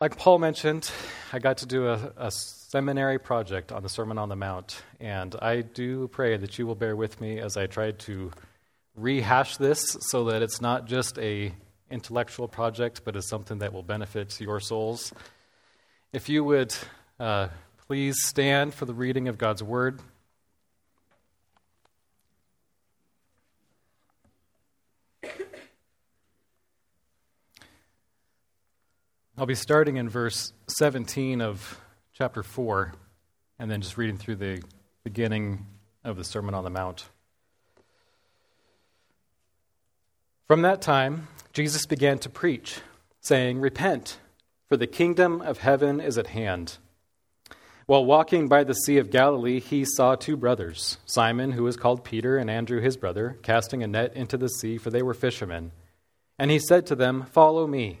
Like Paul mentioned, I got to do a, a, seminary project on the Sermon on the Mount, and I do pray that you will bear with me as I try to rehash this so that it's not just a intellectual project, but is something that will benefit your souls. If you would uh, please stand for the reading of God's Word. I'll be starting in verse 17 of chapter 4 and then just reading through the beginning of the Sermon on the Mount. From that time, Jesus began to preach, saying, Repent, for the kingdom of heaven is at hand. While walking by the Sea of Galilee, he saw two brothers, Simon, who was called Peter, and Andrew, his brother, casting a net into the sea, for they were fishermen. And he said to them, Follow me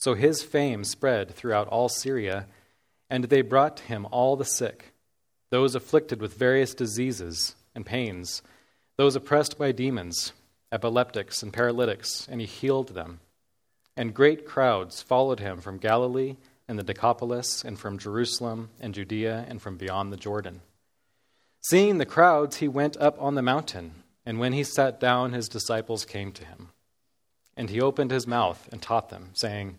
So his fame spread throughout all Syria, and they brought to him all the sick, those afflicted with various diseases and pains, those oppressed by demons, epileptics, and paralytics, and he healed them. And great crowds followed him from Galilee and the Decapolis, and from Jerusalem and Judea, and from beyond the Jordan. Seeing the crowds, he went up on the mountain, and when he sat down, his disciples came to him. And he opened his mouth and taught them, saying,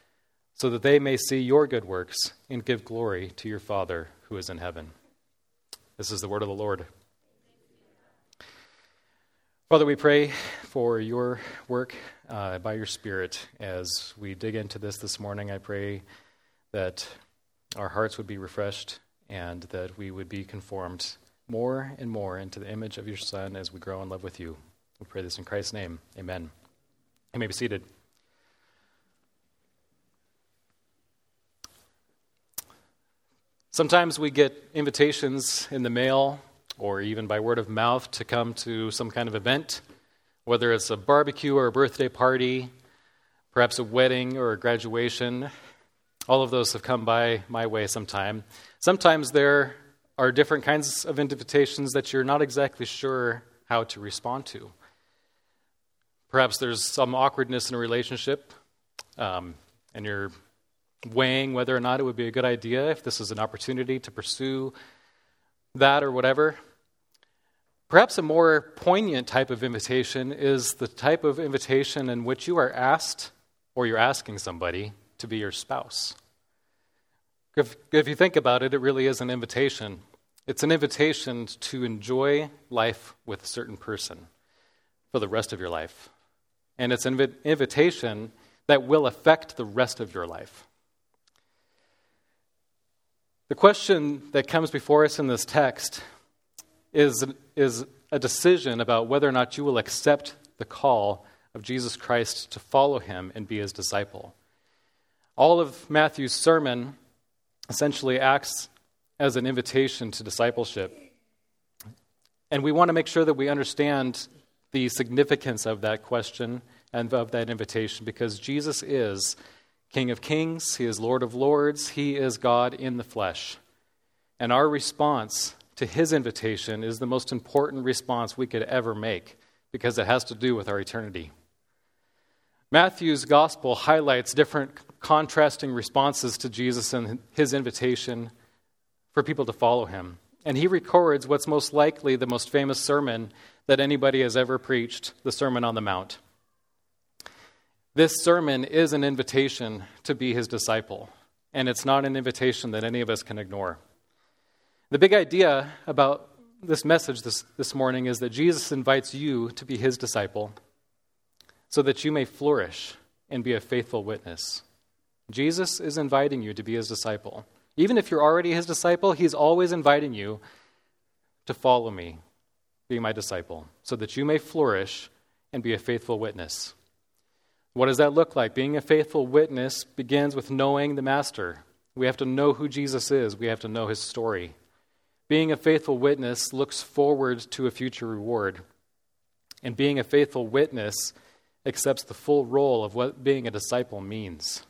so that they may see your good works and give glory to your Father who is in heaven. This is the word of the Lord. Father, we pray for your work uh, by your Spirit as we dig into this this morning. I pray that our hearts would be refreshed and that we would be conformed more and more into the image of your Son as we grow in love with you. We pray this in Christ's name. Amen. You may be seated. Sometimes we get invitations in the mail or even by word of mouth to come to some kind of event, whether it's a barbecue or a birthday party, perhaps a wedding or a graduation. All of those have come by my way sometime. Sometimes there are different kinds of invitations that you're not exactly sure how to respond to. Perhaps there's some awkwardness in a relationship, um, and you're weighing whether or not it would be a good idea if this is an opportunity to pursue that or whatever. Perhaps a more poignant type of invitation is the type of invitation in which you are asked or you're asking somebody to be your spouse. If, if you think about it, it really is an invitation. It's an invitation to enjoy life with a certain person for the rest of your life. And it's an inv- invitation that will affect the rest of your life. The question that comes before us in this text is, is a decision about whether or not you will accept the call of Jesus Christ to follow him and be his disciple. All of Matthew's sermon essentially acts as an invitation to discipleship. And we want to make sure that we understand the significance of that question and of that invitation because Jesus is King of Kings, He is Lord of Lords, He is God in the flesh. And our response to His invitation is the most important response we could ever make because it has to do with our eternity. Matthew's gospel highlights different contrasting responses to Jesus and his invitation for people to follow him. And he records what's most likely the most famous sermon that anybody has ever preached the Sermon on the Mount. This sermon is an invitation to be his disciple, and it's not an invitation that any of us can ignore. The big idea about this message this, this morning is that Jesus invites you to be his disciple so that you may flourish and be a faithful witness. Jesus is inviting you to be his disciple. Even if you're already his disciple, he's always inviting you to follow me, be my disciple, so that you may flourish and be a faithful witness. What does that look like? Being a faithful witness begins with knowing the Master. We have to know who Jesus is, we have to know his story. Being a faithful witness looks forward to a future reward. And being a faithful witness accepts the full role of what being a disciple means.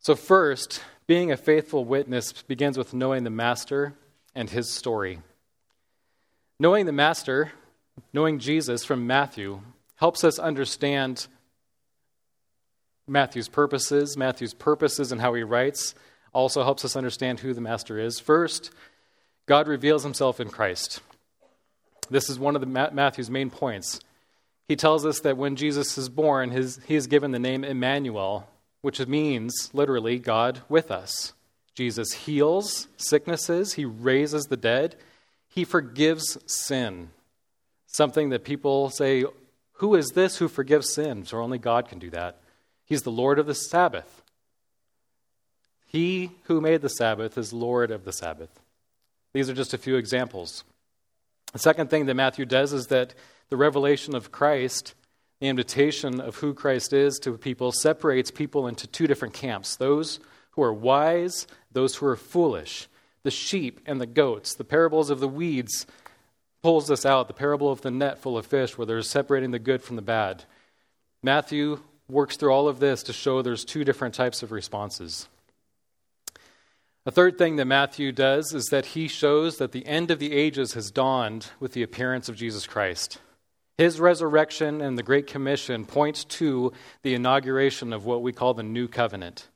So, first, being a faithful witness begins with knowing the Master and his story. Knowing the Master, knowing Jesus from Matthew, helps us understand Matthew's purposes. Matthew's purposes and how he writes also helps us understand who the Master is. First, God reveals himself in Christ. This is one of the Matthew's main points. He tells us that when Jesus is born, his, he is given the name Emmanuel, which means literally God with us. Jesus heals sicknesses, he raises the dead, he forgives sin. Something that people say, Who is this who forgives sins? Or only God can do that. He's the Lord of the Sabbath. He who made the Sabbath is Lord of the Sabbath. These are just a few examples. The second thing that Matthew does is that the revelation of Christ, the invitation of who Christ is to people, separates people into two different camps those who are wise, those who are foolish. The sheep and the goats, the parables of the weeds pulls this out, the parable of the net full of fish, where there's separating the good from the bad. Matthew works through all of this to show there's two different types of responses. A third thing that Matthew does is that he shows that the end of the ages has dawned with the appearance of Jesus Christ. His resurrection and the Great Commission points to the inauguration of what we call the New Covenant.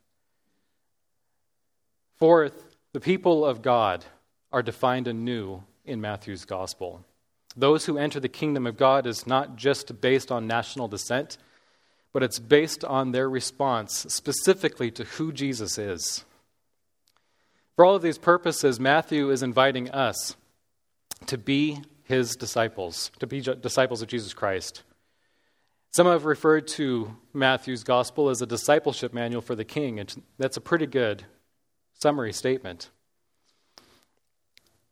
Fourth, the people of God are defined anew in Matthew's Gospel. Those who enter the kingdom of God is not just based on national descent, but it's based on their response specifically to who Jesus is. For all of these purposes, Matthew is inviting us to be his disciples, to be disciples of Jesus Christ. Some have referred to Matthew's gospel as a discipleship manual for the king, and that's a pretty good summary statement.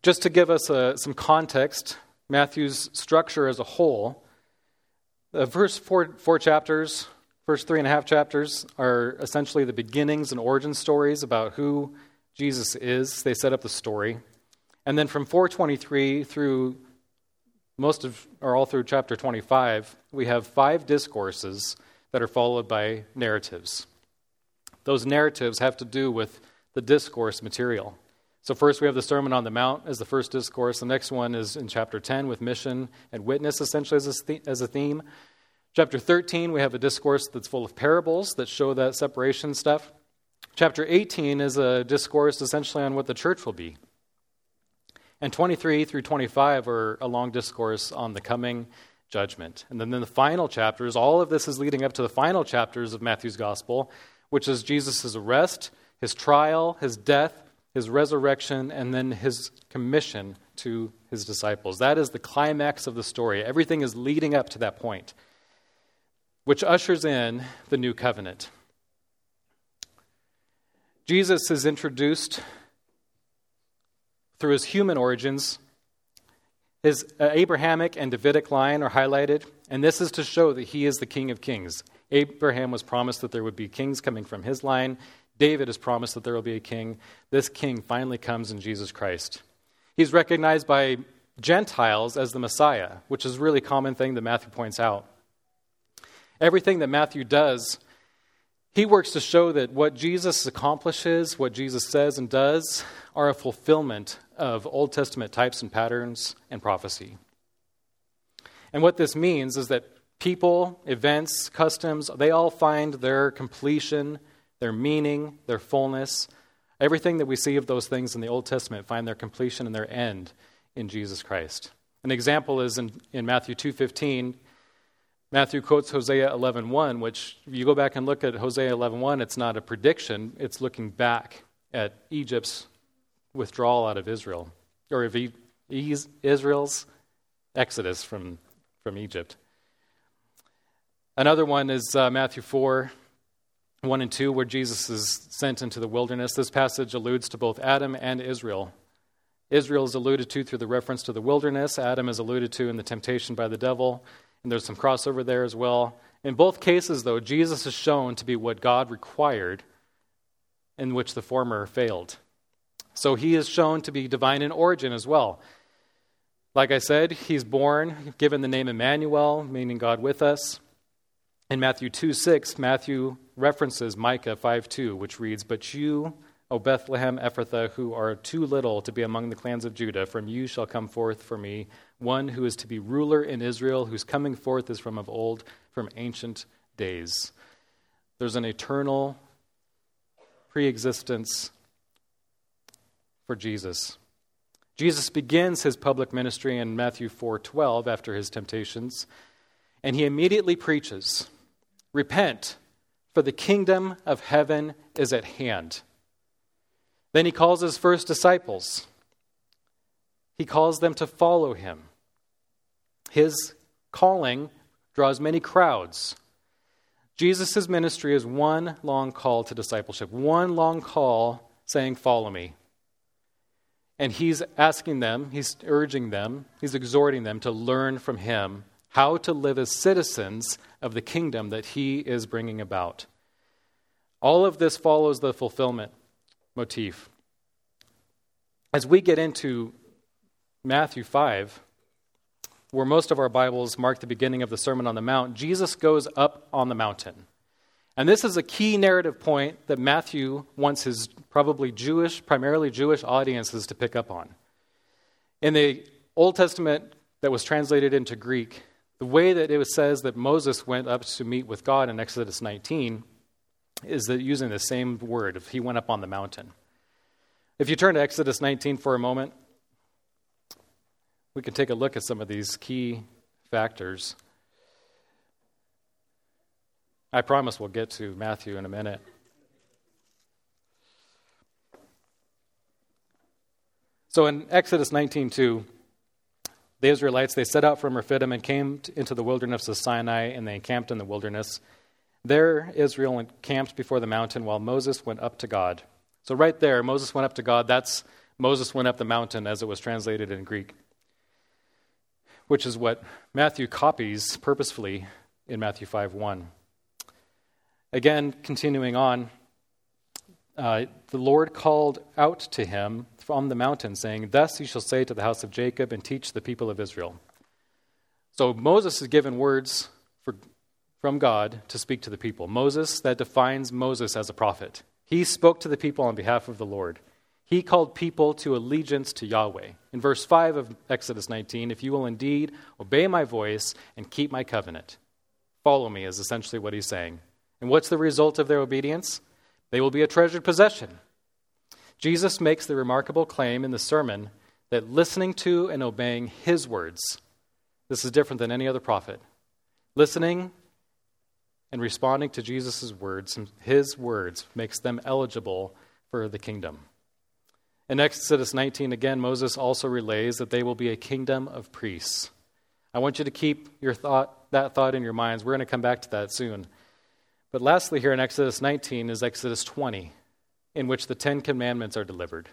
Just to give us a, uh, some context, Matthew's structure as a whole, the first four, four chapters, first three and a half chapters, are essentially the beginnings and origin stories about who Jesus is. They set up the story. And then from 423 through most of, or all through chapter 25, we have five discourses that are followed by narratives. Those narratives have to do with the discourse material. So, first we have the Sermon on the Mount as the first discourse. The next one is in chapter 10 with mission and witness, essentially, as a, as a theme. Chapter 13, we have a discourse that's full of parables that show that separation stuff. Chapter 18 is a discourse essentially on what the church will be. And 23 through 25 are a long discourse on the coming judgment. And then in the final chapters, all of this is leading up to the final chapters of Matthew's gospel, which is Jesus' arrest, his trial, his death, his resurrection, and then his commission to his disciples. That is the climax of the story. Everything is leading up to that point, which ushers in the new covenant. Jesus is introduced through his human origins His uh, Abrahamic and Davidic line are highlighted, and this is to show that he is the King of Kings. Abraham was promised that there would be kings coming from his line. David is promised that there will be a king. This king finally comes in Jesus Christ. He's recognized by Gentiles as the Messiah, which is a really common thing that Matthew points out. Everything that Matthew does, he works to show that what Jesus accomplishes, what Jesus says and does, are a fulfillment of Old Testament types and patterns and prophecy. And what this means is that people, events, customs, they all find their completion, their meaning, their fullness. Everything that we see of those things in the Old Testament find their completion and their end in Jesus Christ. An example is in, in Matthew 2.15, Matthew quotes Hosea 11.1, which if you go back and look at Hosea 11.1, it's not a prediction, it's looking back at Egypt's withdrawal out of Israel, or of Israel's exodus from, from Egypt. Another one is uh, Matthew 4, 1 and 2, where Jesus is sent into the wilderness. This passage alludes to both Adam and Israel. Israel is alluded to through the reference to the wilderness, Adam is alluded to in the temptation by the devil, and there's some crossover there as well. In both cases, though, Jesus is shown to be what God required, in which the former failed. So he is shown to be divine in origin as well. Like I said, he's born, given the name Emmanuel, meaning God with us. In Matthew 2 6, Matthew references Micah 5 2, which reads, But you, O Bethlehem Ephrathah, who are too little to be among the clans of Judah, from you shall come forth for me one who is to be ruler in Israel, whose coming forth is from of old, from ancient days. There's an eternal preexistence for Jesus. Jesus begins his public ministry in Matthew 4:12 after his temptations, and he immediately preaches, "Repent, for the kingdom of heaven is at hand." Then he calls his first disciples. He calls them to follow him. His calling draws many crowds. Jesus' ministry is one long call to discipleship, one long call saying, Follow me. And he's asking them, he's urging them, he's exhorting them to learn from him how to live as citizens of the kingdom that he is bringing about. All of this follows the fulfillment motif. As we get into Matthew 5, where most of our Bibles mark the beginning of the Sermon on the Mount, Jesus goes up on the mountain. And this is a key narrative point that Matthew wants his probably Jewish, primarily Jewish audiences to pick up on. In the Old Testament that was translated into Greek, the way that it says that Moses went up to meet with God in Exodus 19 is that using the same word, if he went up on the mountain. If you turn to Exodus 19 for a moment, we can take a look at some of these key factors. I promise we'll get to Matthew in a minute. So in Exodus 19:2, the Israelites they set out from Rephidim and came into the wilderness of Sinai, and they encamped in the wilderness. There, Israel encamped before the mountain while Moses went up to God. So right there, Moses went up to God. That's Moses went up the mountain as it was translated in Greek, which is what Matthew copies purposefully in Matthew 5 1. Again, continuing on, uh, the Lord called out to him from the mountain, saying, Thus you shall say to the house of Jacob and teach the people of Israel. So Moses is given words for, from God to speak to the people. Moses, that defines Moses as a prophet. He spoke to the people on behalf of the Lord. He called people to allegiance to Yahweh. In verse 5 of Exodus 19, if you will indeed obey my voice and keep my covenant, follow me, is essentially what he's saying. And what's the result of their obedience? They will be a treasured possession. Jesus makes the remarkable claim in the sermon that listening to and obeying his words, this is different than any other prophet. Listening and responding to Jesus' words, his words, makes them eligible for the kingdom. In Exodus 19, again, Moses also relays that they will be a kingdom of priests. I want you to keep your thought, that thought in your minds. We're going to come back to that soon. But lastly, here in Exodus 19 is Exodus 20, in which the Ten Commandments are delivered.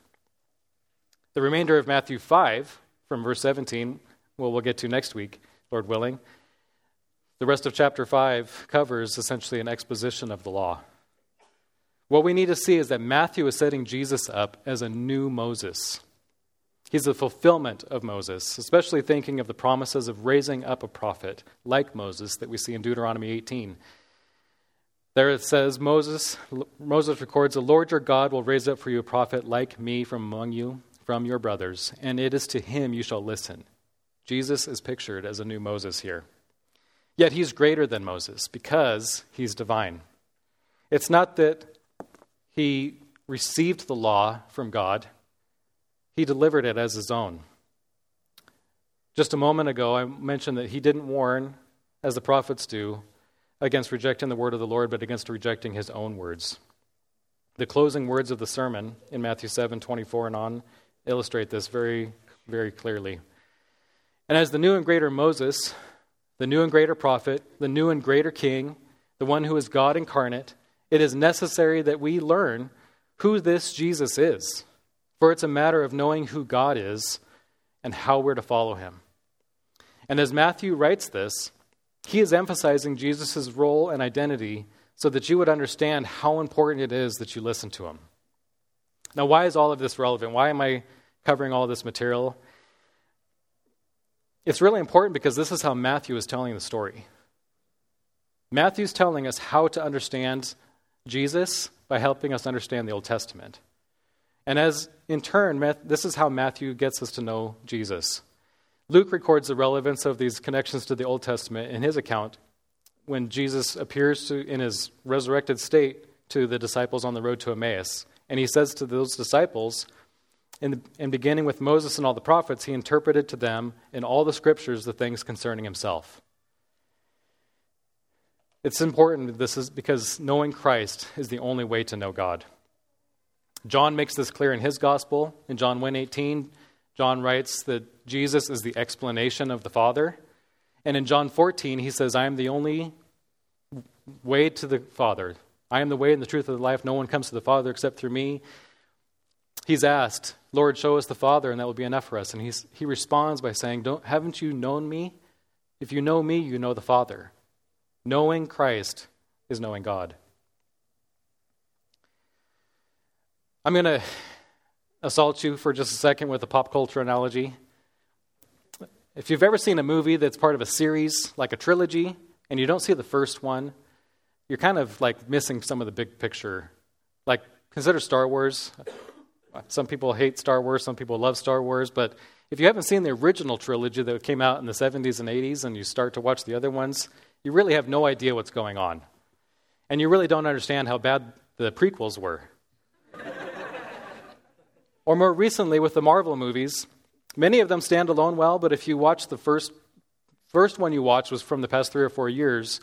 The remainder of Matthew 5, from verse 17, well, we'll get to next week, Lord willing. The rest of chapter 5 covers essentially an exposition of the law. What we need to see is that Matthew is setting Jesus up as a new Moses. He's the fulfillment of Moses, especially thinking of the promises of raising up a prophet like Moses that we see in Deuteronomy 18. There it says, Moses, Moses records, The Lord your God will raise up for you a prophet like me from among you, from your brothers, and it is to him you shall listen. Jesus is pictured as a new Moses here. Yet he's greater than Moses because he's divine. It's not that he received the law from God he delivered it as his own. Just a moment ago, I mentioned that he didn't warn, as the prophets do, against rejecting the word of the Lord, but against rejecting his own words. The closing words of the sermon in Matthew 7 24 and on illustrate this very, very clearly. And as the new and greater Moses, the new and greater prophet, the new and greater king, the one who is God incarnate, it is necessary that we learn who this Jesus is for it's a matter of knowing who God is and how we're to follow him. And as Matthew writes this, he is emphasizing Jesus' role and identity so that you would understand how important it is that you listen to him. Now, why is all of this relevant? Why am I covering all this material? It's really important because this is how Matthew is telling the story. Matthew's telling us how to understand Jesus by helping us understand the Old Testament. And as in turn, this is how Matthew gets us to know Jesus. Luke records the relevance of these connections to the Old Testament in his account when Jesus appears to, in his resurrected state to the disciples on the road to Emmaus. And he says to those disciples, in, beginning with Moses and all the prophets, he interpreted to them in all the scriptures the things concerning himself. It's important this is because knowing Christ is the only way to know God. John makes this clear in his gospel. In John 1:18, John writes that Jesus is the explanation of the Father. And in John 14, he says, I am the only way to the Father. I am the way and the truth of the life. No one comes to the Father except through me. He's asked, Lord, show us the Father, and that will be enough for us. And he's, he responds by saying, Don't, Haven't you known me? If you know me, you know the Father. Knowing Christ is knowing God. I'm going to assault you for just a second with a pop culture analogy. If you've ever seen a movie that's part of a series, like a trilogy, and you don't see the first one, you're kind of like missing some of the big picture. Like, consider Star Wars. Some people hate Star Wars, some people love Star Wars, but if you haven't seen the original trilogy that came out in the 70s and 80s and you start to watch the other ones, you really have no idea what's going on. And you really don't understand how bad the prequels were. Or more recently with the Marvel movies, many of them stand alone well, but if you watch the first, first one you watched was from the past three or four years,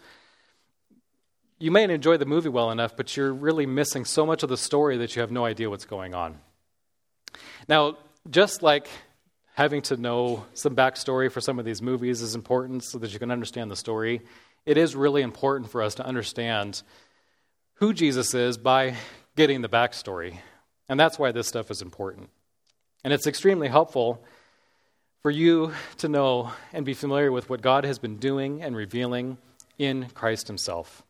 you may enjoy the movie well enough, but you're really missing so much of the story that you have no idea what's going on. Now, just like having to know some backstory for some of these movies is important so that you can understand the story, it is really important for us to understand who Jesus is by getting the backstory. And that's why this stuff is important. And it's extremely helpful for you to know and be familiar with what God has been doing and revealing in Christ Himself.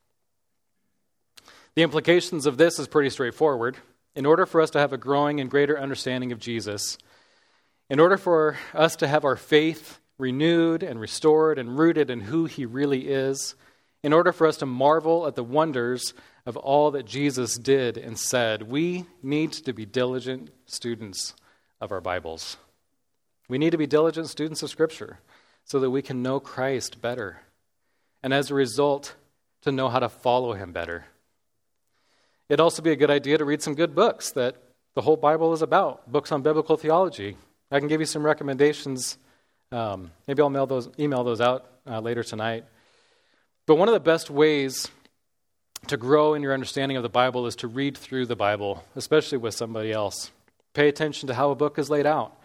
The implications of this is pretty straightforward. In order for us to have a growing and greater understanding of Jesus, in order for us to have our faith renewed and restored and rooted in who He really is, in order for us to marvel at the wonders of all that Jesus did and said, we need to be diligent students of our Bibles. We need to be diligent students of Scripture so that we can know Christ better. And as a result, to know how to follow him better. It'd also be a good idea to read some good books that the whole Bible is about, books on biblical theology. I can give you some recommendations. Um, maybe I'll mail those, email those out uh, later tonight. But one of the best ways to grow in your understanding of the Bible is to read through the Bible, especially with somebody else. Pay attention to how a book is laid out,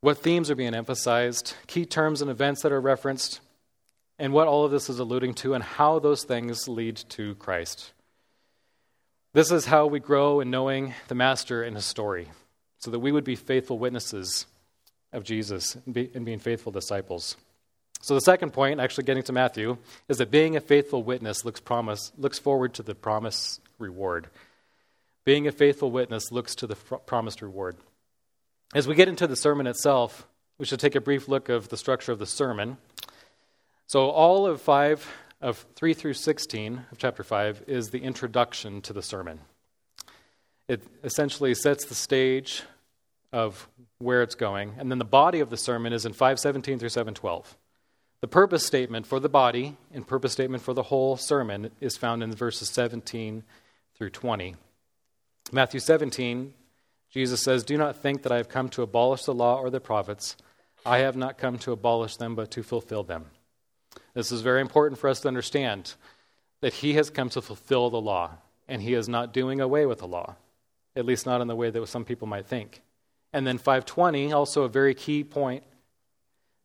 what themes are being emphasized, key terms and events that are referenced, and what all of this is alluding to, and how those things lead to Christ. This is how we grow in knowing the Master and his story, so that we would be faithful witnesses of Jesus and, be, and being faithful disciples. So the second point, actually getting to Matthew, is that being a faithful witness looks promise looks forward to the promised reward. Being a faithful witness looks to the fr- promised reward. As we get into the sermon itself, we should take a brief look of the structure of the sermon. So all of 5 of 3 through 16 of chapter 5 is the introduction to the sermon. It essentially sets the stage of where it's going, and then the body of the sermon is in 517 through 712. The purpose statement for the body and purpose statement for the whole sermon is found in verses 17 through 20. Matthew 17, Jesus says, Do not think that I have come to abolish the law or the prophets. I have not come to abolish them, but to fulfill them. This is very important for us to understand that he has come to fulfill the law, and he is not doing away with the law, at least not in the way that some people might think. And then 520, also a very key point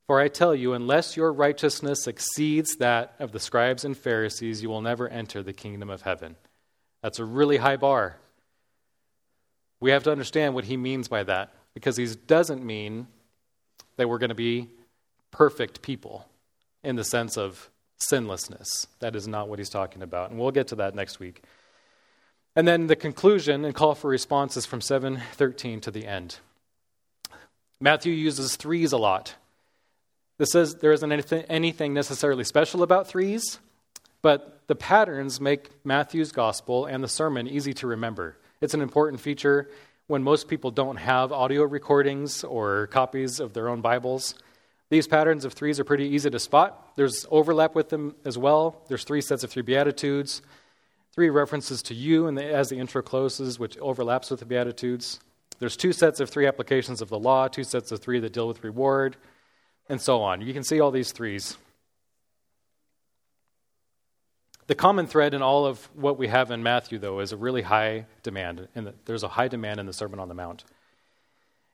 for I tell you, unless your righteousness exceeds that of the scribes and Pharisees, you will never enter the kingdom of heaven. That's a really high bar. We have to understand what he means by that, because he doesn't mean that we're going to be perfect people in the sense of sinlessness. That is not what he's talking about. And we'll get to that next week. And then the conclusion and call for responses from 713 to the end. Matthew uses threes a lot this says there isn't anything, necessarily special about threes, but the patterns make Matthew's gospel and the sermon easy to remember. It's an important feature when most people don't have audio recordings or copies of their own Bibles. These patterns of threes are pretty easy to spot. There's overlap with them as well. There's three sets of three Beatitudes, three references to you and as the intro closes, which overlaps with the Beatitudes. There's two sets of three applications of the law, two sets of three that deal with reward, and so on. You can see all these threes. The common thread in all of what we have in Matthew, though, is a really high demand, and there's a high demand in the Sermon on the Mount.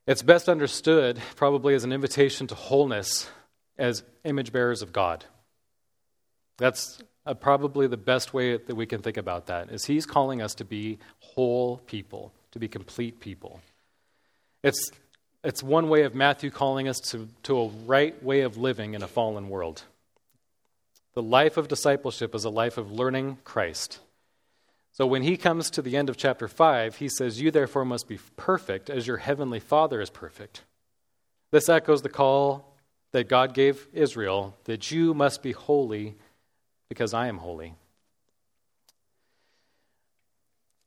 It's best understood probably as an invitation to wholeness as image bearers of God. That's uh, probably the best way that we can think about that is he's calling us to be whole people, to be complete people. It's it's one way of Matthew calling us to, to a right way of living in a fallen world. The life of discipleship is a life of learning Christ. So when he comes to the end of chapter 5, he says, You therefore must be perfect as your heavenly Father is perfect. This echoes the call that God gave Israel that you must be holy because I am holy.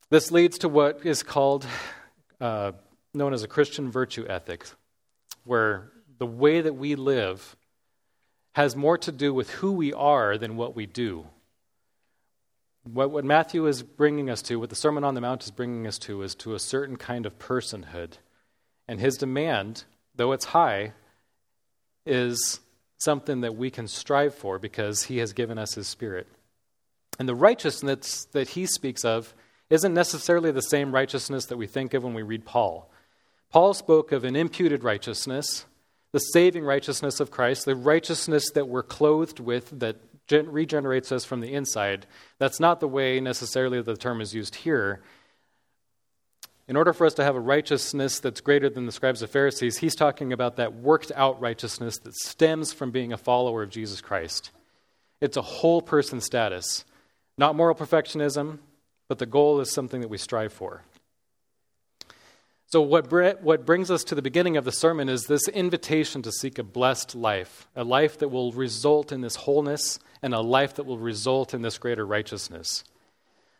This leads to what is called uh, known as a Christian virtue ethic, where the way that we live has more to do with who we are than what we do. What, what Matthew is bringing us to, what the Sermon on the Mount is bringing us to, is to a certain kind of personhood. And his demand, though it's high, is something that we can strive for because he has given us his spirit. And the righteousness that he speaks of isn't necessarily the same righteousness that we think of when we read Paul. Paul spoke of an imputed righteousness, the saving righteousness of Christ, the righteousness that we're clothed with that regenerates us from the inside. That's not the way necessarily the term is used here. In order for us to have a righteousness that's greater than the scribes and Pharisees, he's talking about that worked out righteousness that stems from being a follower of Jesus Christ. It's a whole person status, not moral perfectionism, but the goal is something that we strive for. So, what, what brings us to the beginning of the sermon is this invitation to seek a blessed life, a life that will result in this wholeness and a life that will result in this greater righteousness.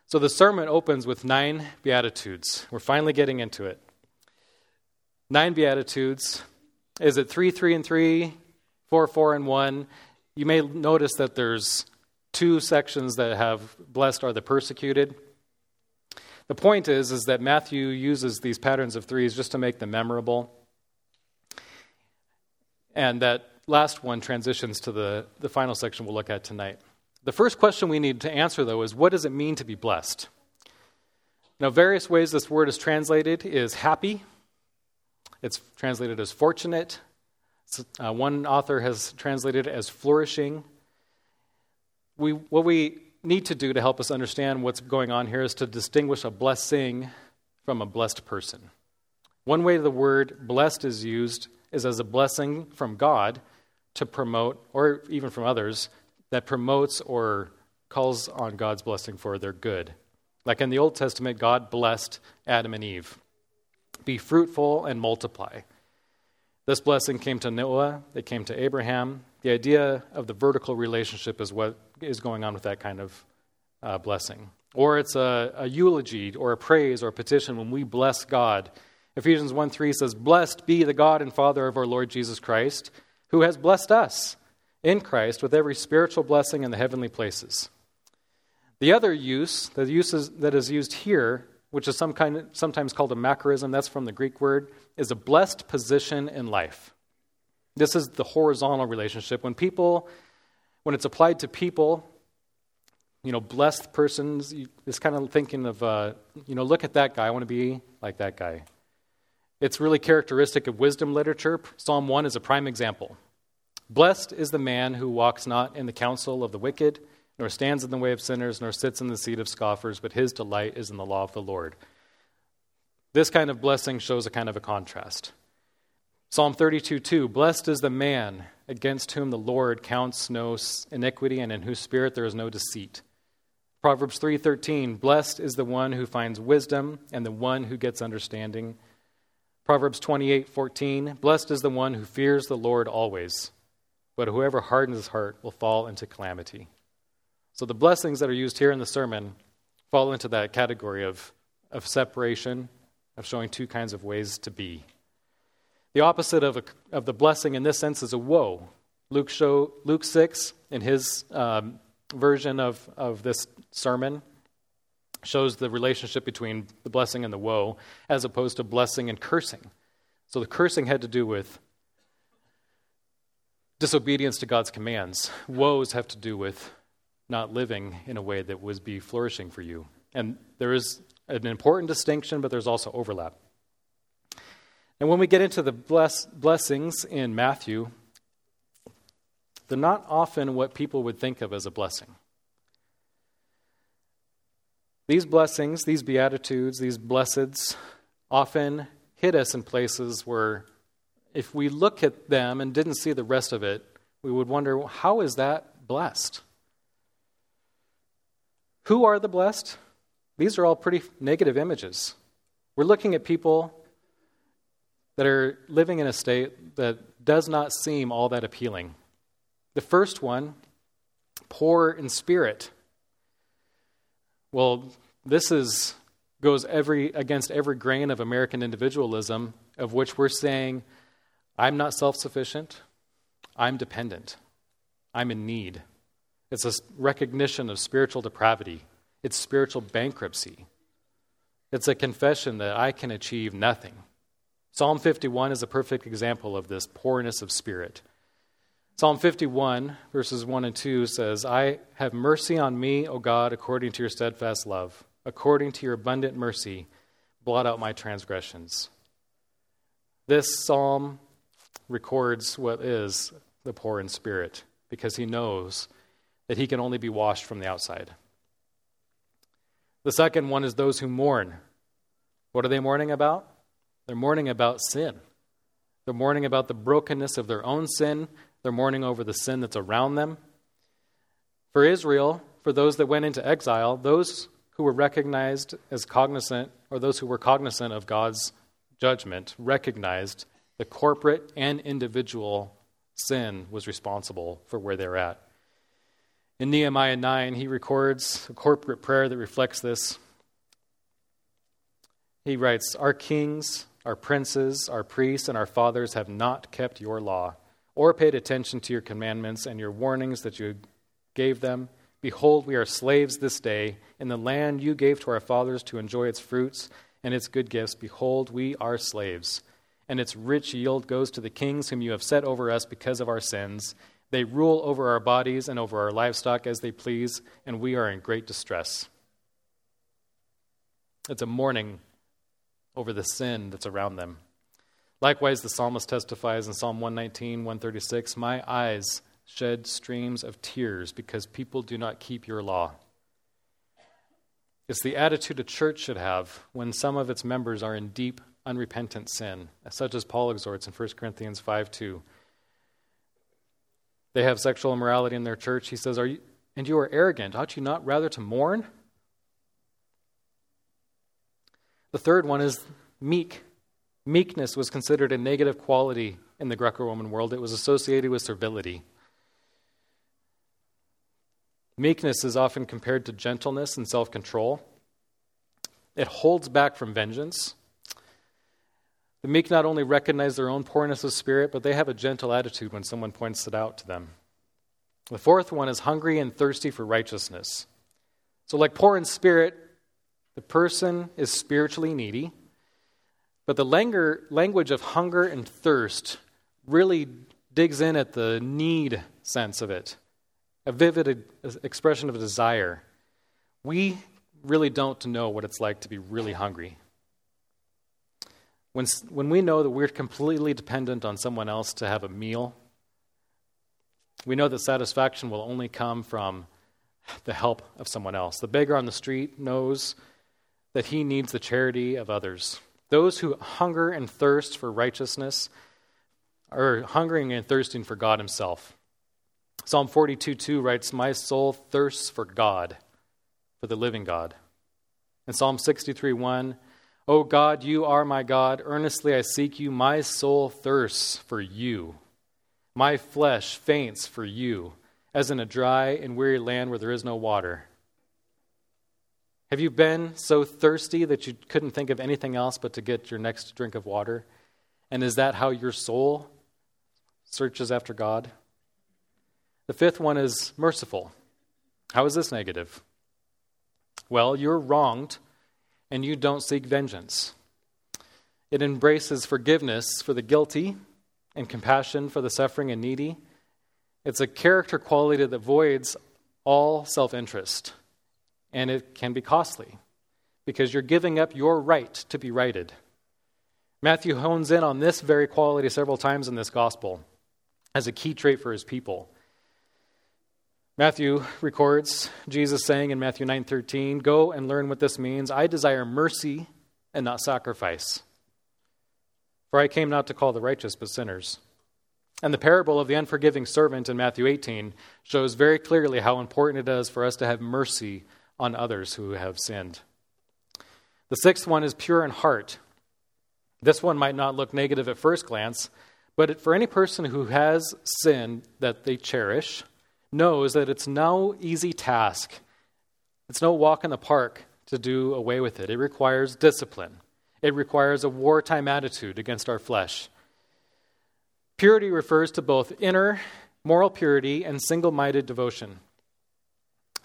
So, the sermon opens with nine Beatitudes. We're finally getting into it. Nine Beatitudes. Is it three, three, and three, four, four, and one? You may notice that there's two sections that have blessed are the persecuted the point is, is that Matthew uses these patterns of threes just to make them memorable. And that last one transitions to the, the final section we'll look at tonight. The first question we need to answer, though, is what does it mean to be blessed? Now, various ways this word is translated is happy, it's translated as fortunate, uh, one author has translated it as flourishing. We, what we need to do to help us understand what's going on here is to distinguish a blessing from a blessed person. One way the word blessed is used is as a blessing from God to promote, or even from others, that promotes or calls on God's blessing for their good. Like in the Old Testament, God blessed Adam and Eve be fruitful and multiply. This blessing came to Noah, it came to Abraham. The idea of the vertical relationship is what is going on with that kind of uh, blessing. Or it's a, a eulogy or a praise or a petition when we bless God. Ephesians 1 3 says, Blessed be the God and Father of our Lord Jesus Christ, who has blessed us in Christ with every spiritual blessing in the heavenly places. The other use, the use that is used here, which is some kind sometimes called a macarism, that's from the Greek word, is a blessed position in life. This is the horizontal relationship. When people, when it's applied to people, you know, blessed persons, it's kind of thinking of, uh, you know, look at that guy, I want to be like that guy. It's really characteristic of wisdom literature. Psalm 1 is a prime example. Blessed is the man who walks not in the counsel of the wicked, nor stands in the way of sinners, nor sits in the seat of scoffers, but his delight is in the law of the Lord. This kind of blessing shows a kind of a contrast. Psalm 32 2 Blessed is the man against whom the Lord counts no iniquity and in whose spirit there is no deceit. Proverbs 3:13 Blessed is the one who finds wisdom and the one who gets understanding. Proverbs 28:14 Blessed is the one who fears the Lord always, but whoever hardens his heart will fall into calamity. So the blessings that are used here in the sermon fall into that category of, of separation, of showing two kinds of ways to be. The opposite of, a, of the blessing in this sense is a woe. Luke, show, Luke 6, in his um, version of, of this sermon, shows the relationship between the blessing and the woe, as opposed to blessing and cursing. So the cursing had to do with disobedience to God's commands. Woes have to do with not living in a way that would be flourishing for you. And there is an important distinction, but there's also overlap. And when we get into the bless, blessings in Matthew, they're not often what people would think of as a blessing. These blessings, these beatitudes, these blesseds often hit us in places where if we look at them and didn't see the rest of it, we would wonder how is that blessed? Who are the blessed? These are all pretty negative images. We're looking at people that are living in a state that does not seem all that appealing. The first one, poor in spirit. Well, this is goes every against every grain of American individualism of which we're saying I'm not self-sufficient, I'm dependent. I'm in need. It's a recognition of spiritual depravity, it's spiritual bankruptcy. It's a confession that I can achieve nothing. Psalm 51 is a perfect example of this poorness of spirit. Psalm 51, verses 1 and 2 says, I have mercy on me, O God, according to your steadfast love. According to your abundant mercy, blot out my transgressions. This psalm records what is the poor in spirit because he knows that he can only be washed from the outside. The second one is those who mourn. What are they mourning about? They're mourning about sin. They're mourning about the brokenness of their own sin. They're mourning over the sin that's around them. For Israel, for those that went into exile, those who were recognized as cognizant, or those who were cognizant of God's judgment, recognized the corporate and individual sin was responsible for where they're at. In Nehemiah 9, he records a corporate prayer that reflects this. He writes, Our kings, our princes, our priests, and our fathers have not kept your law, or paid attention to your commandments and your warnings that you gave them. Behold, we are slaves this day in the land you gave to our fathers to enjoy its fruits and its good gifts. Behold, we are slaves, and its rich yield goes to the kings whom you have set over us because of our sins they rule over our bodies and over our livestock as they please, and we are in great distress. It's a mourning over the sin that's around them. Likewise, the psalmist testifies in Psalm 119, 136 My eyes shed streams of tears because people do not keep your law. It's the attitude a church should have when some of its members are in deep unrepentant sin, such as Paul exhorts in 1 Corinthians 5 2. They have sexual immorality in their church. He says, Are you, And you are arrogant. Ought you not rather to mourn? The third one is meek. Meekness was considered a negative quality in the Greco Roman world, it was associated with servility. Meekness is often compared to gentleness and self control. It holds back from vengeance. The meek not only recognize their own poorness of spirit, but they have a gentle attitude when someone points it out to them. The fourth one is hungry and thirsty for righteousness. So, like poor in spirit, the person is spiritually needy, but the language of hunger and thirst really digs in at the need sense of it, a vivid expression of a desire. We really don't know what it's like to be really hungry. When, when we know that we're completely dependent on someone else to have a meal, we know that satisfaction will only come from the help of someone else. The beggar on the street knows that he needs the charity of others. Those who hunger and thirst for righteousness are hungering and thirsting for God Himself. Psalm 42 2 writes, My soul thirsts for God, for the living God. And Psalm 63 1, O God, you are my God. Earnestly I seek you. My soul thirsts for you. My flesh faints for you, as in a dry and weary land where there is no water. Have you been so thirsty that you couldn't think of anything else but to get your next drink of water? And is that how your soul searches after God? The fifth one is merciful. How is this negative? Well, you're wronged and you don't seek vengeance. It embraces forgiveness for the guilty and compassion for the suffering and needy. It's a character quality that voids all self interest and it can be costly because you're giving up your right to be righted. Matthew hones in on this very quality several times in this gospel as a key trait for his people. Matthew records Jesus saying in Matthew 9:13, "Go and learn what this means. I desire mercy and not sacrifice. For I came not to call the righteous but sinners." And the parable of the unforgiving servant in Matthew 18 shows very clearly how important it is for us to have mercy on others who have sinned. The sixth one is pure in heart. This one might not look negative at first glance, but for any person who has sin that they cherish, knows that it's no easy task. It's no walk in the park to do away with it. It requires discipline, it requires a wartime attitude against our flesh. Purity refers to both inner moral purity and single minded devotion.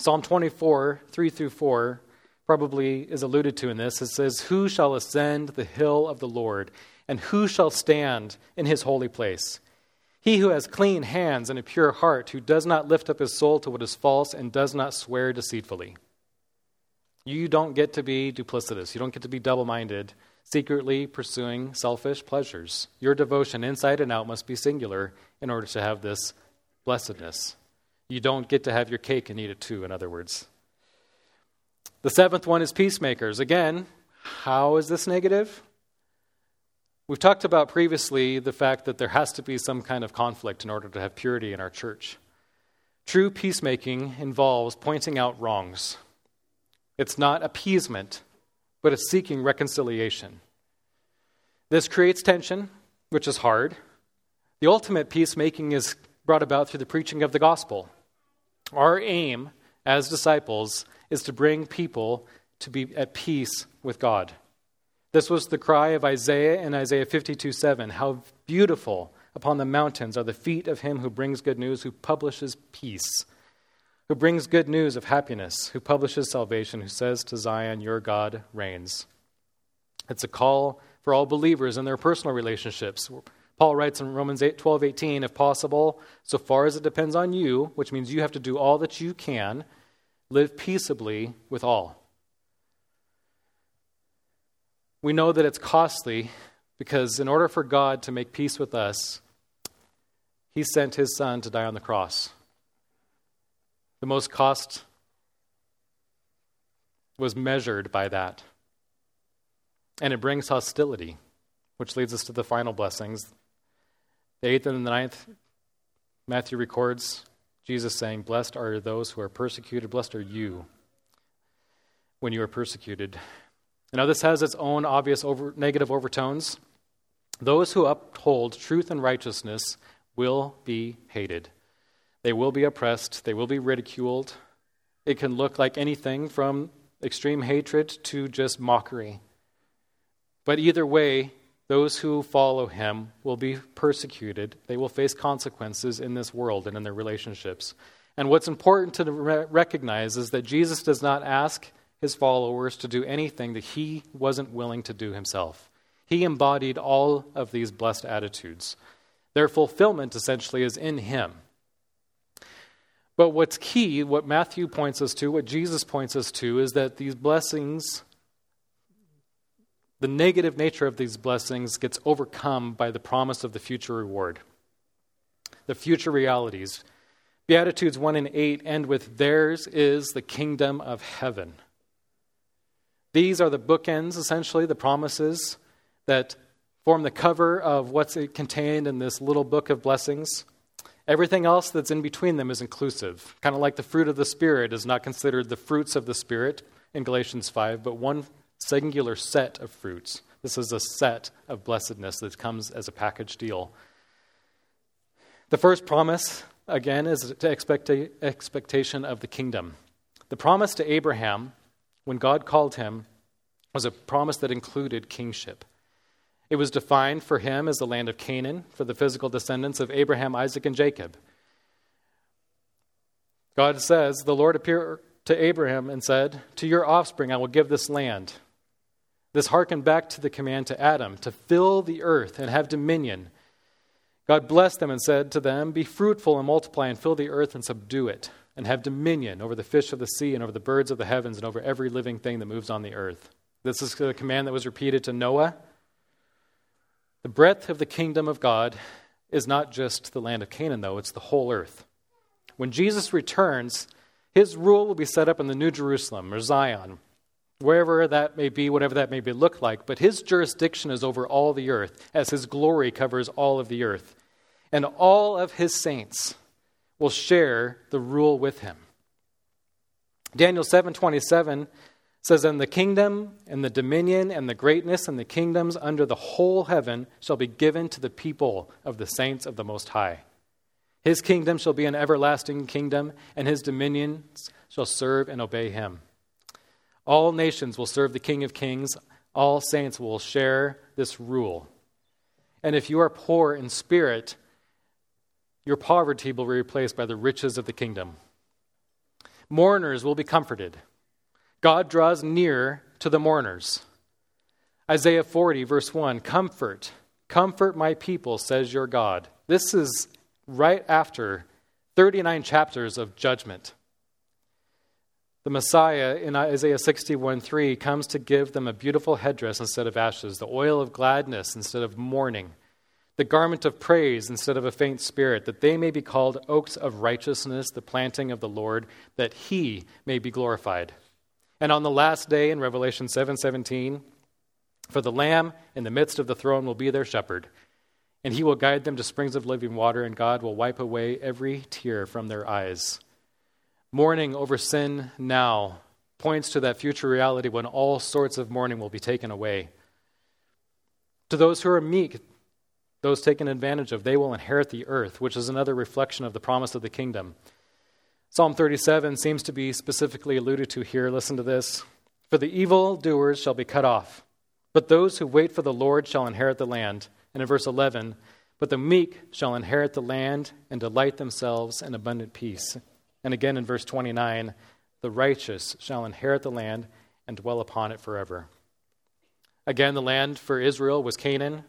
Psalm 24, 3 through 4, probably is alluded to in this. It says, Who shall ascend the hill of the Lord, and who shall stand in his holy place? He who has clean hands and a pure heart, who does not lift up his soul to what is false and does not swear deceitfully. You don't get to be duplicitous. You don't get to be double minded, secretly pursuing selfish pleasures. Your devotion, inside and out, must be singular in order to have this blessedness. You don't get to have your cake and eat it too, in other words. The seventh one is peacemakers. Again, how is this negative? We've talked about previously the fact that there has to be some kind of conflict in order to have purity in our church. True peacemaking involves pointing out wrongs. It's not appeasement, but it's seeking reconciliation. This creates tension, which is hard. The ultimate peacemaking is brought about through the preaching of the gospel. Our aim as disciples is to bring people to be at peace with God. This was the cry of Isaiah in Isaiah 52 7. How beautiful upon the mountains are the feet of him who brings good news, who publishes peace, who brings good news of happiness, who publishes salvation, who says to Zion, Your God reigns. It's a call for all believers in their personal relationships. Paul writes in Romans 8, 12, 18, if possible, so far as it depends on you, which means you have to do all that you can, live peaceably with all. We know that it's costly because in order for God to make peace with us, he sent his son to die on the cross. The most cost was measured by that. And it brings hostility which leads us to the final blessings. The eighth and the ninth, Matthew records Jesus saying, Blessed are those who are persecuted, blessed are you when you are persecuted. Now, this has its own obvious over, negative overtones. Those who uphold truth and righteousness will be hated. They will be oppressed. They will be ridiculed. It can look like anything from extreme hatred to just mockery. But either way, those who follow him will be persecuted. They will face consequences in this world and in their relationships. And what's important to recognize is that Jesus does not ask his followers to do anything that he wasn't willing to do himself. He embodied all of these blessed attitudes. Their fulfillment essentially is in him. But what's key, what Matthew points us to, what Jesus points us to, is that these blessings, the negative nature of these blessings, gets overcome by the promise of the future reward, the future realities. Beatitudes 1 and 8 end with, Theirs is the kingdom of heaven. These are the bookends, essentially, the promises that form the cover of what's contained in this little book of blessings. Everything else that's in between them is inclusive. Kind of like the fruit of the Spirit is not considered the fruits of the Spirit in Galatians 5, but one singular set of fruits. This is a set of blessedness that comes as a package deal. The first promise, again, is to expecta- expectation of the kingdom. The promise to Abraham, when God called him, was a promise that included kingship. It was defined for him as the land of Canaan, for the physical descendants of Abraham, Isaac, and Jacob. God says, The Lord appeared to Abraham and said, To your offspring I will give this land. This harkened back to the command to Adam to fill the earth and have dominion. God blessed them and said to them, Be fruitful and multiply and fill the earth and subdue it, and have dominion over the fish of the sea and over the birds of the heavens and over every living thing that moves on the earth. This is the command that was repeated to Noah the breadth of the kingdom of God is not just the land of Canaan, though, it's the whole earth. When Jesus returns, his rule will be set up in the New Jerusalem or Zion, wherever that may be, whatever that may be look like. But his jurisdiction is over all the earth, as his glory covers all of the earth. And all of his saints will share the rule with him. Daniel 7:27 says, And the kingdom and the dominion and the greatness and the kingdoms under the whole heaven shall be given to the people of the saints of the Most High. His kingdom shall be an everlasting kingdom, and his dominions shall serve and obey him. All nations will serve the King of Kings, all saints will share this rule. And if you are poor in spirit, your poverty will be replaced by the riches of the kingdom. Mourners will be comforted. God draws near to the mourners. Isaiah 40, verse 1 Comfort, comfort my people, says your God. This is right after 39 chapters of judgment. The Messiah in Isaiah 61 3 comes to give them a beautiful headdress instead of ashes, the oil of gladness instead of mourning, the garment of praise instead of a faint spirit, that they may be called oaks of righteousness, the planting of the Lord, that he may be glorified. And on the last day in Revelation 7:17, for the lamb in the midst of the throne will be their shepherd, and he will guide them to springs of living water, and God will wipe away every tear from their eyes. Mourning over sin now points to that future reality when all sorts of mourning will be taken away. To those who are meek, those taken advantage of, they will inherit the earth, which is another reflection of the promise of the kingdom. Psalm 37 seems to be specifically alluded to here. Listen to this. For the evil doers shall be cut off, but those who wait for the Lord shall inherit the land. And in verse 11, but the meek shall inherit the land and delight themselves in abundant peace. And again in verse 29, the righteous shall inherit the land and dwell upon it forever. Again, the land for Israel was Canaan.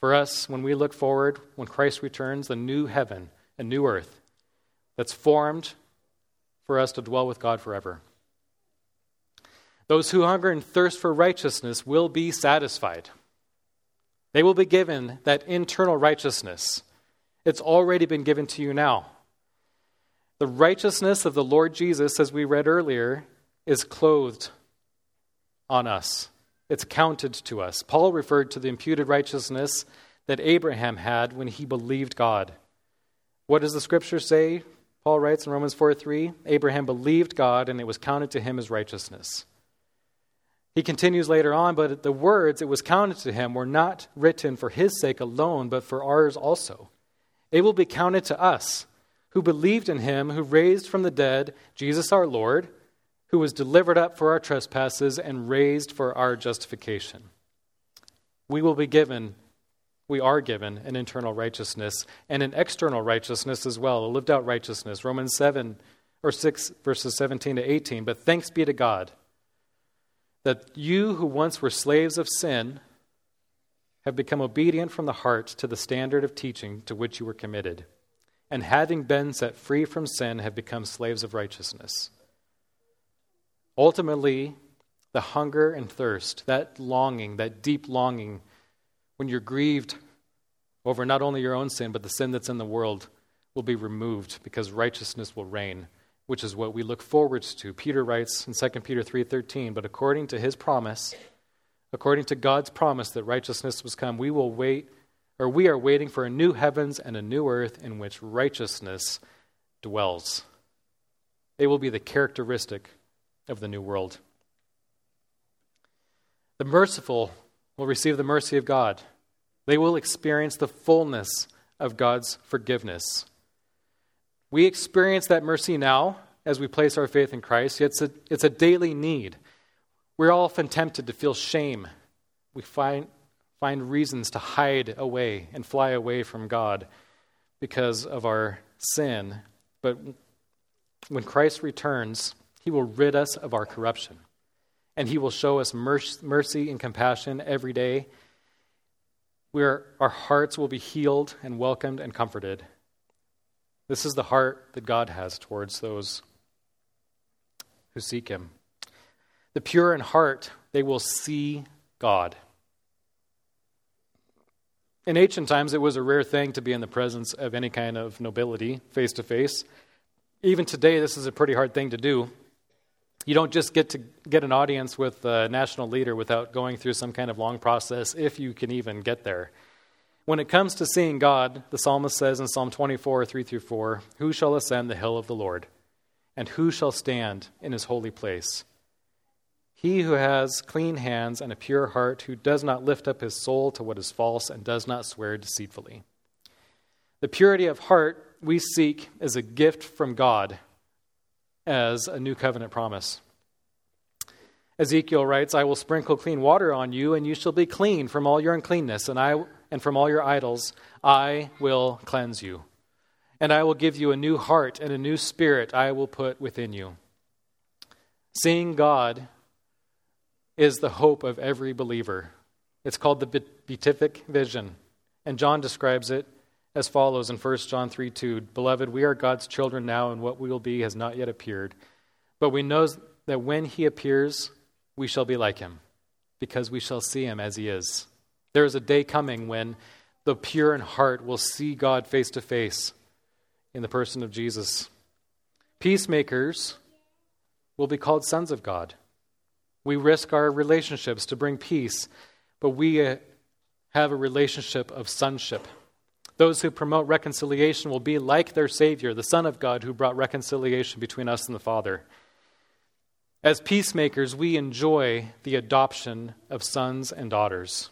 For us, when we look forward, when Christ returns, the new heaven and new earth that's formed for us to dwell with God forever. Those who hunger and thirst for righteousness will be satisfied. They will be given that internal righteousness. It's already been given to you now. The righteousness of the Lord Jesus, as we read earlier, is clothed on us. It's counted to us. Paul referred to the imputed righteousness that Abraham had when he believed God. What does the scripture say? Paul writes in Romans 4 3 Abraham believed God, and it was counted to him as righteousness. He continues later on, but the words it was counted to him were not written for his sake alone, but for ours also. It will be counted to us who believed in him, who raised from the dead Jesus our Lord, who was delivered up for our trespasses and raised for our justification. We will be given, we are given an internal righteousness and an external righteousness as well, a lived out righteousness. Romans 7 or 6, verses 17 to 18. But thanks be to God that you who once were slaves of sin have become obedient from the heart to the standard of teaching to which you were committed, and having been set free from sin, have become slaves of righteousness. Ultimately, the hunger and thirst, that longing, that deep longing, when you're grieved over not only your own sin, but the sin that's in the world, will be removed because righteousness will reign which is what we look forward to. Peter writes in 2 Peter 3:13, "But according to his promise, according to God's promise that righteousness was come, we will wait or we are waiting for a new heavens and a new earth in which righteousness dwells." They will be the characteristic of the new world. The merciful will receive the mercy of God. They will experience the fullness of God's forgiveness. We experience that mercy now as we place our faith in Christ. It's a, it's a daily need. We're often tempted to feel shame. We find, find reasons to hide away and fly away from God because of our sin. But when Christ returns, he will rid us of our corruption. And he will show us mercy and compassion every day. Where our hearts will be healed and welcomed and comforted. This is the heart that God has towards those who seek Him. The pure in heart, they will see God. In ancient times, it was a rare thing to be in the presence of any kind of nobility face to face. Even today, this is a pretty hard thing to do. You don't just get to get an audience with a national leader without going through some kind of long process, if you can even get there. When it comes to seeing God, the psalmist says in Psalm 24, 3 through 4, Who shall ascend the hill of the Lord? And who shall stand in his holy place? He who has clean hands and a pure heart, who does not lift up his soul to what is false and does not swear deceitfully. The purity of heart we seek is a gift from God as a new covenant promise. Ezekiel writes, I will sprinkle clean water on you, and you shall be clean from all your uncleanness, and I and from all your idols, I will cleanse you. And I will give you a new heart and a new spirit I will put within you. Seeing God is the hope of every believer. It's called the beatific vision. And John describes it as follows in 1 John 3 2 Beloved, we are God's children now, and what we will be has not yet appeared. But we know that when he appears, we shall be like him, because we shall see him as he is. There is a day coming when the pure in heart will see God face to face in the person of Jesus. Peacemakers will be called sons of God. We risk our relationships to bring peace, but we uh, have a relationship of sonship. Those who promote reconciliation will be like their Savior, the Son of God, who brought reconciliation between us and the Father. As peacemakers, we enjoy the adoption of sons and daughters.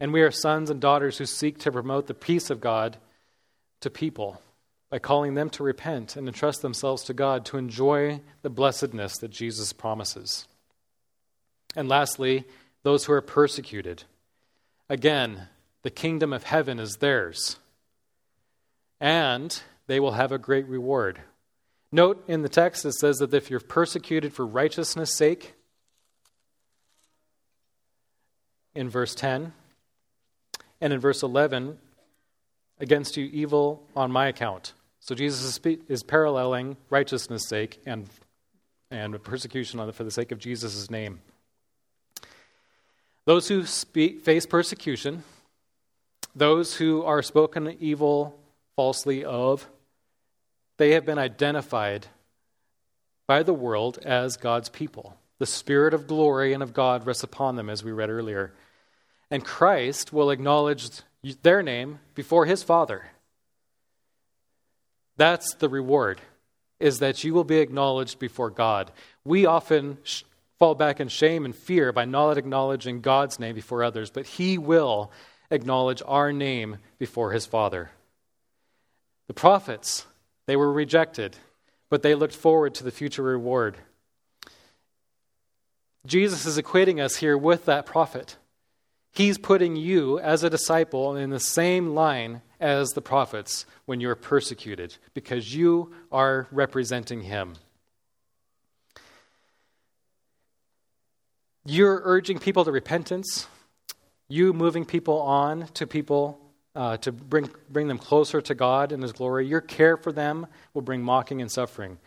And we are sons and daughters who seek to promote the peace of God to people by calling them to repent and entrust themselves to God to enjoy the blessedness that Jesus promises. And lastly, those who are persecuted. Again, the kingdom of heaven is theirs, and they will have a great reward. Note in the text it says that if you're persecuted for righteousness' sake, in verse 10, and in verse 11, against you evil on my account. So Jesus is, paralleling righteousness' sake and, and persecution the, for the sake of Jesus' name. Those who speak, face persecution, those who are spoken evil falsely of, they have been identified by the world as God's people. The Spirit of glory and of God rests upon them, as we read earlier. And Christ will acknowledge their name before his Father. That's the reward, is that you will be acknowledged before God. We often sh- fall back in shame and fear by not acknowledging God's name before others, but He will acknowledge our name before His Father. The prophets, they were rejected, but they looked forward to the future reward. Jesus is equating us here with that prophet. He's putting you as a disciple in the same line as the prophets when you're persecuted because you are representing him. You're urging people to repentance, you moving people on to people uh, to bring, bring them closer to God and His glory. Your care for them will bring mocking and suffering.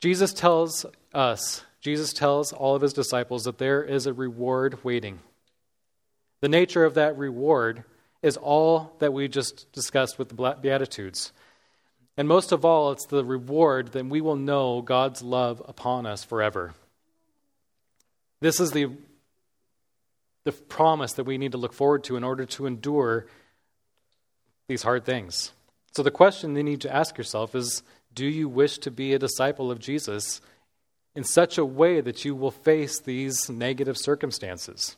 Jesus tells us, Jesus tells all of His disciples that there is a reward waiting. The nature of that reward is all that we just discussed with the Beatitudes. And most of all, it's the reward that we will know God's love upon us forever. This is the, the promise that we need to look forward to in order to endure these hard things. So, the question you need to ask yourself is Do you wish to be a disciple of Jesus in such a way that you will face these negative circumstances?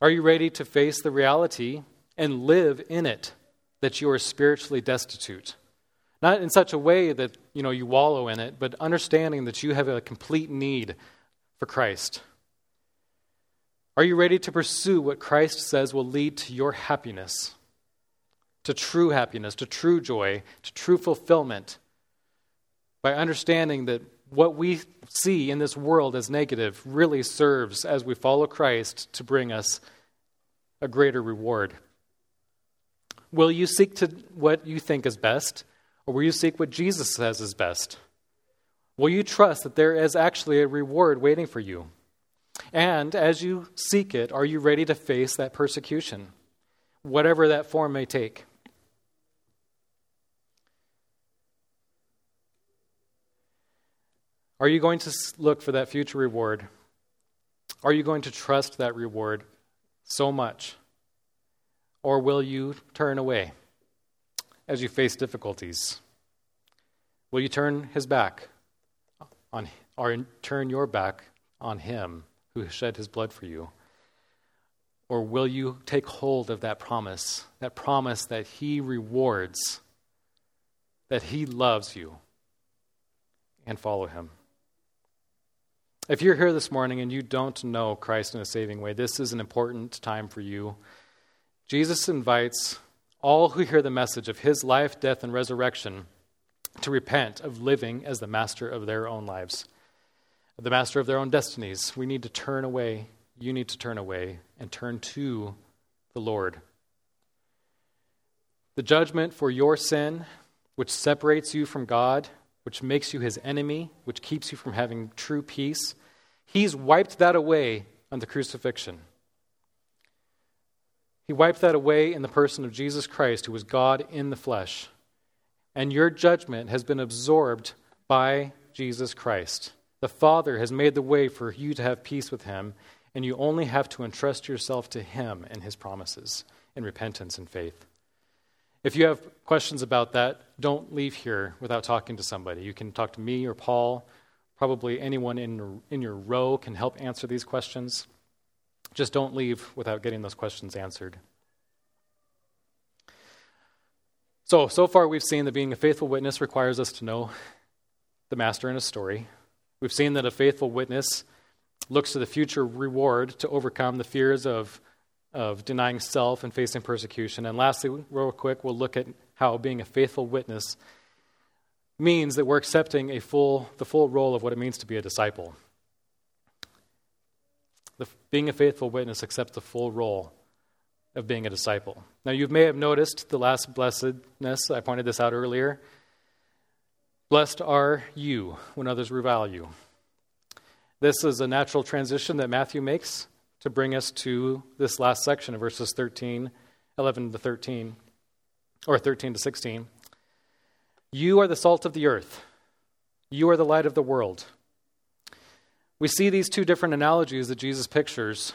Are you ready to face the reality and live in it that you are spiritually destitute? Not in such a way that you know you wallow in it, but understanding that you have a complete need for Christ. Are you ready to pursue what Christ says will lead to your happiness, to true happiness, to true joy, to true fulfillment, by understanding that what we see in this world as negative really serves, as we follow Christ, to bring us a greater reward. Will you seek to what you think is best, or will you seek what Jesus says is best? Will you trust that there is actually a reward waiting for you? And as you seek it, are you ready to face that persecution, whatever that form may take? Are you going to look for that future reward? Are you going to trust that reward so much? Or will you turn away as you face difficulties? Will you turn his back on or turn your back on him who shed his blood for you? Or will you take hold of that promise, that promise that he rewards, that he loves you, and follow him? If you're here this morning and you don't know Christ in a saving way, this is an important time for you. Jesus invites all who hear the message of his life, death, and resurrection to repent of living as the master of their own lives, the master of their own destinies. We need to turn away. You need to turn away and turn to the Lord. The judgment for your sin, which separates you from God, which makes you his enemy, which keeps you from having true peace, he's wiped that away on the crucifixion. He wiped that away in the person of Jesus Christ, who was God in the flesh. And your judgment has been absorbed by Jesus Christ. The Father has made the way for you to have peace with Him, and you only have to entrust yourself to Him and His promises in repentance and faith. If you have questions about that, don't leave here without talking to somebody. You can talk to me or Paul. Probably anyone in, in your row can help answer these questions. Just don't leave without getting those questions answered. So, so far we've seen that being a faithful witness requires us to know the master in a story. We've seen that a faithful witness looks to the future reward to overcome the fears of of denying self and facing persecution. And lastly, real quick, we'll look at how being a faithful witness means that we're accepting a full, the full role of what it means to be a disciple. The, being a faithful witness accepts the full role of being a disciple. Now, you may have noticed the last blessedness, I pointed this out earlier. Blessed are you when others revile you. This is a natural transition that Matthew makes to bring us to this last section of verses 13, 11 to 13, or 13 to 16. You are the salt of the earth, you are the light of the world. we see these two different analogies that Jesus pictures,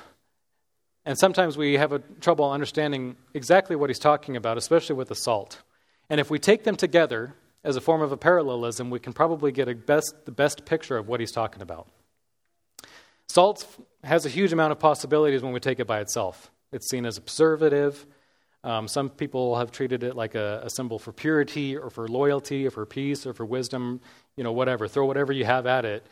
and sometimes we have a trouble understanding exactly what he's talking about, especially with the salt. And if we take them together as a form of a parallelism, we can probably get a best, the best picture of what he's talking about. Salt has a huge amount of possibilities when we take it by itself. It's seen as a preservative. Um, some people have treated it like a, a, symbol for purity or for loyalty or for peace or for wisdom, you know, whatever. Throw whatever you have at it.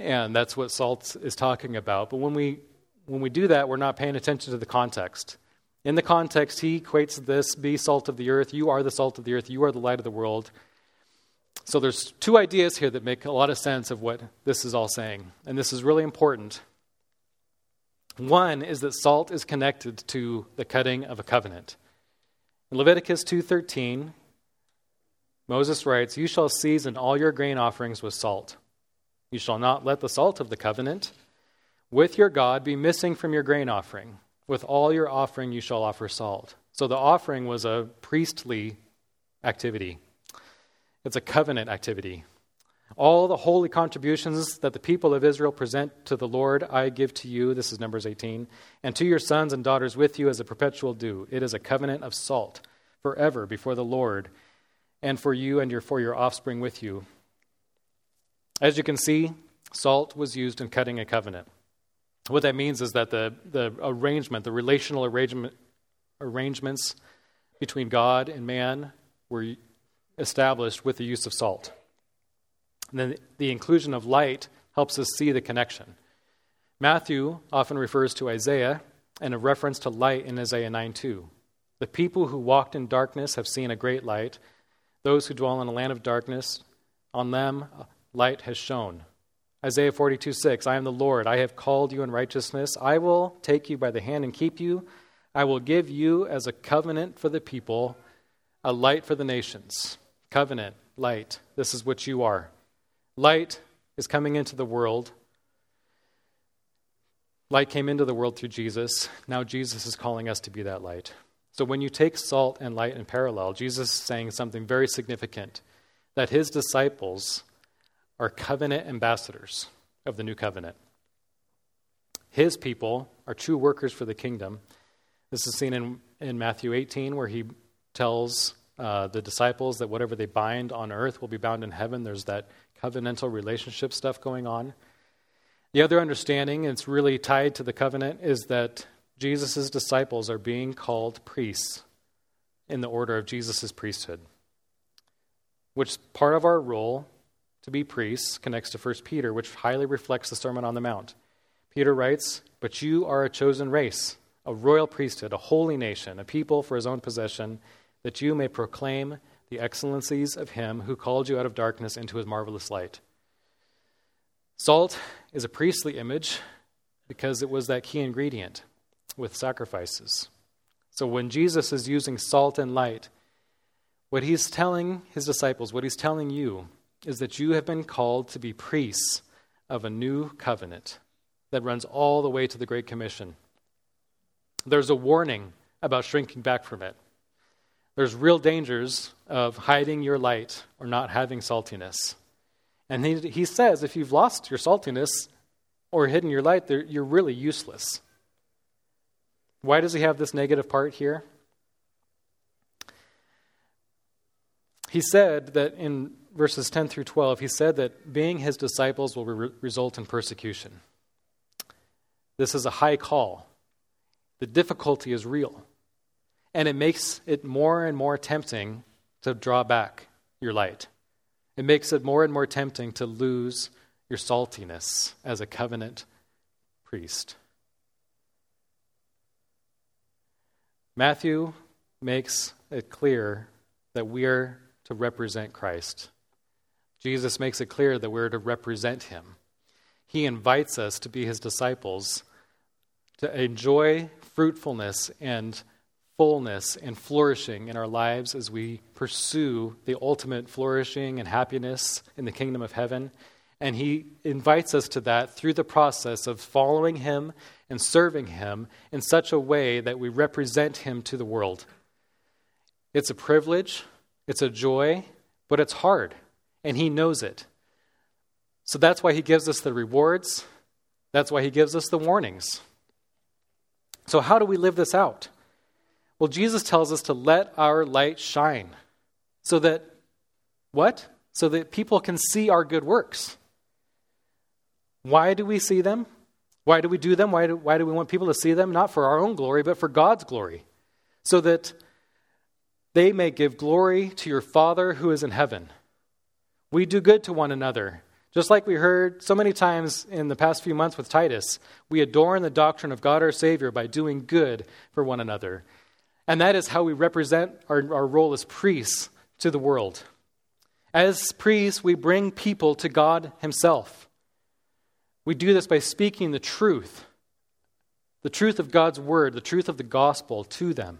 And that's what salt is talking about. But when we, when we do that, we're not paying attention to the context. In the context, he equates this be salt of the earth. You are the salt of the earth. You are the light of the world. So there's two ideas here that make a lot of sense of what this is all saying, and this is really important. One is that salt is connected to the cutting of a covenant. In Leviticus 2:13, Moses writes, "You shall season all your grain offerings with salt. You shall not let the salt of the covenant with your God be missing from your grain offering. With all your offering you shall offer salt." So the offering was a priestly activity. It's a covenant activity. All the holy contributions that the people of Israel present to the Lord, I give to you. This is Numbers 18. And to your sons and daughters with you as a perpetual due. It is a covenant of salt forever before the Lord, and for you and your, for your offspring with you. As you can see, salt was used in cutting a covenant. What that means is that the, the arrangement, the relational arrangement, arrangements between God and man were established with the use of salt. And then the inclusion of light helps us see the connection. Matthew often refers to Isaiah and a reference to light in Isaiah 9 2. The people who walked in darkness have seen a great light. Those who dwell in a land of darkness, on them light has shone. Isaiah 42 6 I am the Lord. I have called you in righteousness. I will take you by the hand and keep you. I will give you as a covenant for the people, a light for the nations covenant, light. This is what you are. Light is coming into the world. Light came into the world through Jesus. Now Jesus is calling us to be that light. So when you take salt and light in parallel, Jesus is saying something very significant that his disciples are covenant ambassadors of the new covenant. His people are true workers for the kingdom. This is seen in, in Matthew 18, where he tells uh, the disciples that whatever they bind on earth will be bound in heaven. There's that covenantal relationship stuff going on. The other understanding, and it's really tied to the covenant, is that Jesus' disciples are being called priests in the order of Jesus' priesthood. Which part of our role to be priests connects to 1 Peter, which highly reflects the Sermon on the Mount. Peter writes, But you are a chosen race, a royal priesthood, a holy nation, a people for his own possession that you may proclaim the excellencies of him who called you out of darkness into his marvelous light. Salt is a priestly image because it was that key ingredient with sacrifices. So when Jesus is using salt and light, what he's telling his disciples, what he's telling you, is that you have been called to be priests of a new covenant that runs all the way to the Great Commission. There's a warning about shrinking back from it. There's real dangers of hiding your light or not having saltiness. And he, he says if you've lost your saltiness or hidden your light, you're really useless. Why does he have this negative part here? He said that in verses 10 through 12, he said that being his disciples will re- result in persecution. This is a high call. The difficulty is real. And it makes it more and more tempting to draw back your light. It makes it more and more tempting to lose your saltiness as a covenant priest. Matthew makes it clear that we are to represent Christ. Jesus makes it clear that we're to represent him. He invites us to be his disciples, to enjoy fruitfulness and fullness and flourishing in our lives as we pursue the ultimate flourishing and happiness in the kingdom of heaven. And he invites us to that through the process of following him and serving him in such a way that we represent him to the world. It's a privilege, it's a joy, but it's hard, and he knows it. So that's why he gives us the rewards, That's why he gives us the warnings. So, how do we live this out? Well, Jesus tells us to let our light shine so that what? So that people can see our good works. Why do we see them? Why do we do them? Why do, why do we want people to see them? Not for our own glory, but for God's glory. So that they may give glory to your Father who is in heaven. We do good to one another. Just like we heard so many times in the past few months with Titus, we adorn the doctrine of God our Savior by doing good for one another. And that is how we represent our, our role as priests to the world. As priests, we bring people to God Himself. We do this by speaking the truth, the truth of God's Word, the truth of the gospel to them.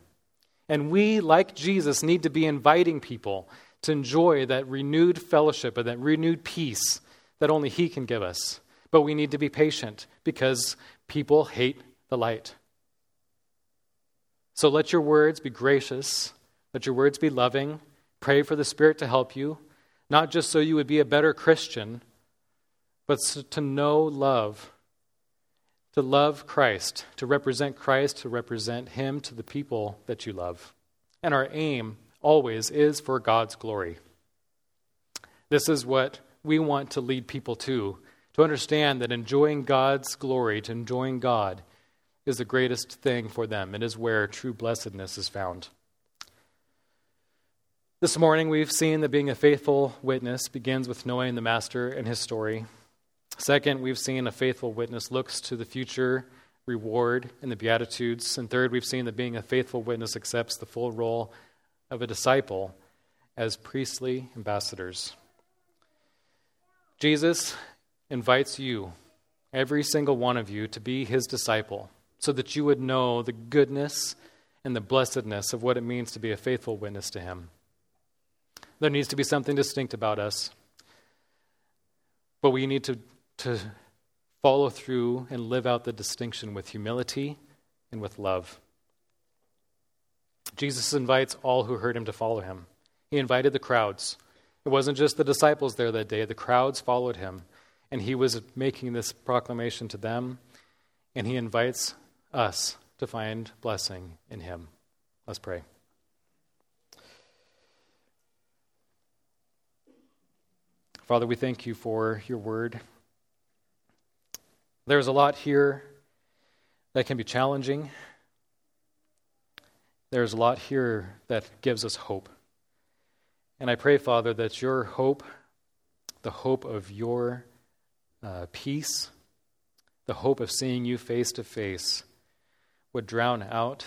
And we, like Jesus, need to be inviting people to enjoy that renewed fellowship and that renewed peace that only He can give us. But we need to be patient because people hate the light. So let your words be gracious, let your words be loving. Pray for the Spirit to help you, not just so you would be a better Christian, but to know love, to love Christ, to represent Christ, to represent Him to the people that you love. And our aim always is for God's glory. This is what we want to lead people to to understand that enjoying God's glory, to enjoying God, is the greatest thing for them. It is where true blessedness is found. This morning, we've seen that being a faithful witness begins with knowing the Master and his story. Second, we've seen a faithful witness looks to the future reward in the Beatitudes. And third, we've seen that being a faithful witness accepts the full role of a disciple as priestly ambassadors. Jesus invites you, every single one of you, to be his disciple so that you would know the goodness and the blessedness of what it means to be a faithful witness to him. There needs to be something distinct about us, but we need to, to follow through and live out the distinction with humility and with love. Jesus invites all who heard him to follow him. He invited the crowds. It wasn't just the disciples there that day, the crowds followed him. And he was making this proclamation to them, and he invites us to find blessing in him. Let's pray. Father, we thank you for your word. There's a lot here that can be challenging. There's a lot here that gives us hope. And I pray, Father, that your hope, the hope of your uh, peace, the hope of seeing you face to face, would drown out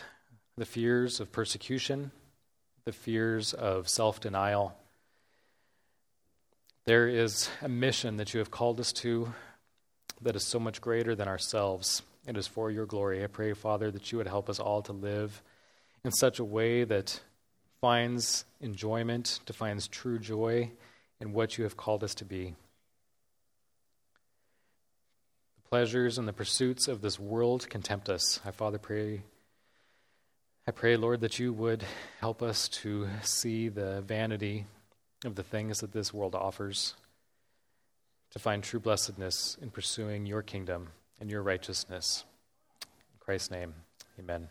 the fears of persecution, the fears of self denial. There is a mission that you have called us to that is so much greater than ourselves. It is for your glory. I pray, Father, that you would help us all to live in such a way that finds enjoyment, defines true joy in what you have called us to be. The pleasures and the pursuits of this world can tempt us. I, Father, pray. I pray, Lord, that you would help us to see the vanity of the things that this world offers, to find true blessedness in pursuing your kingdom and your righteousness. In Christ's name, amen.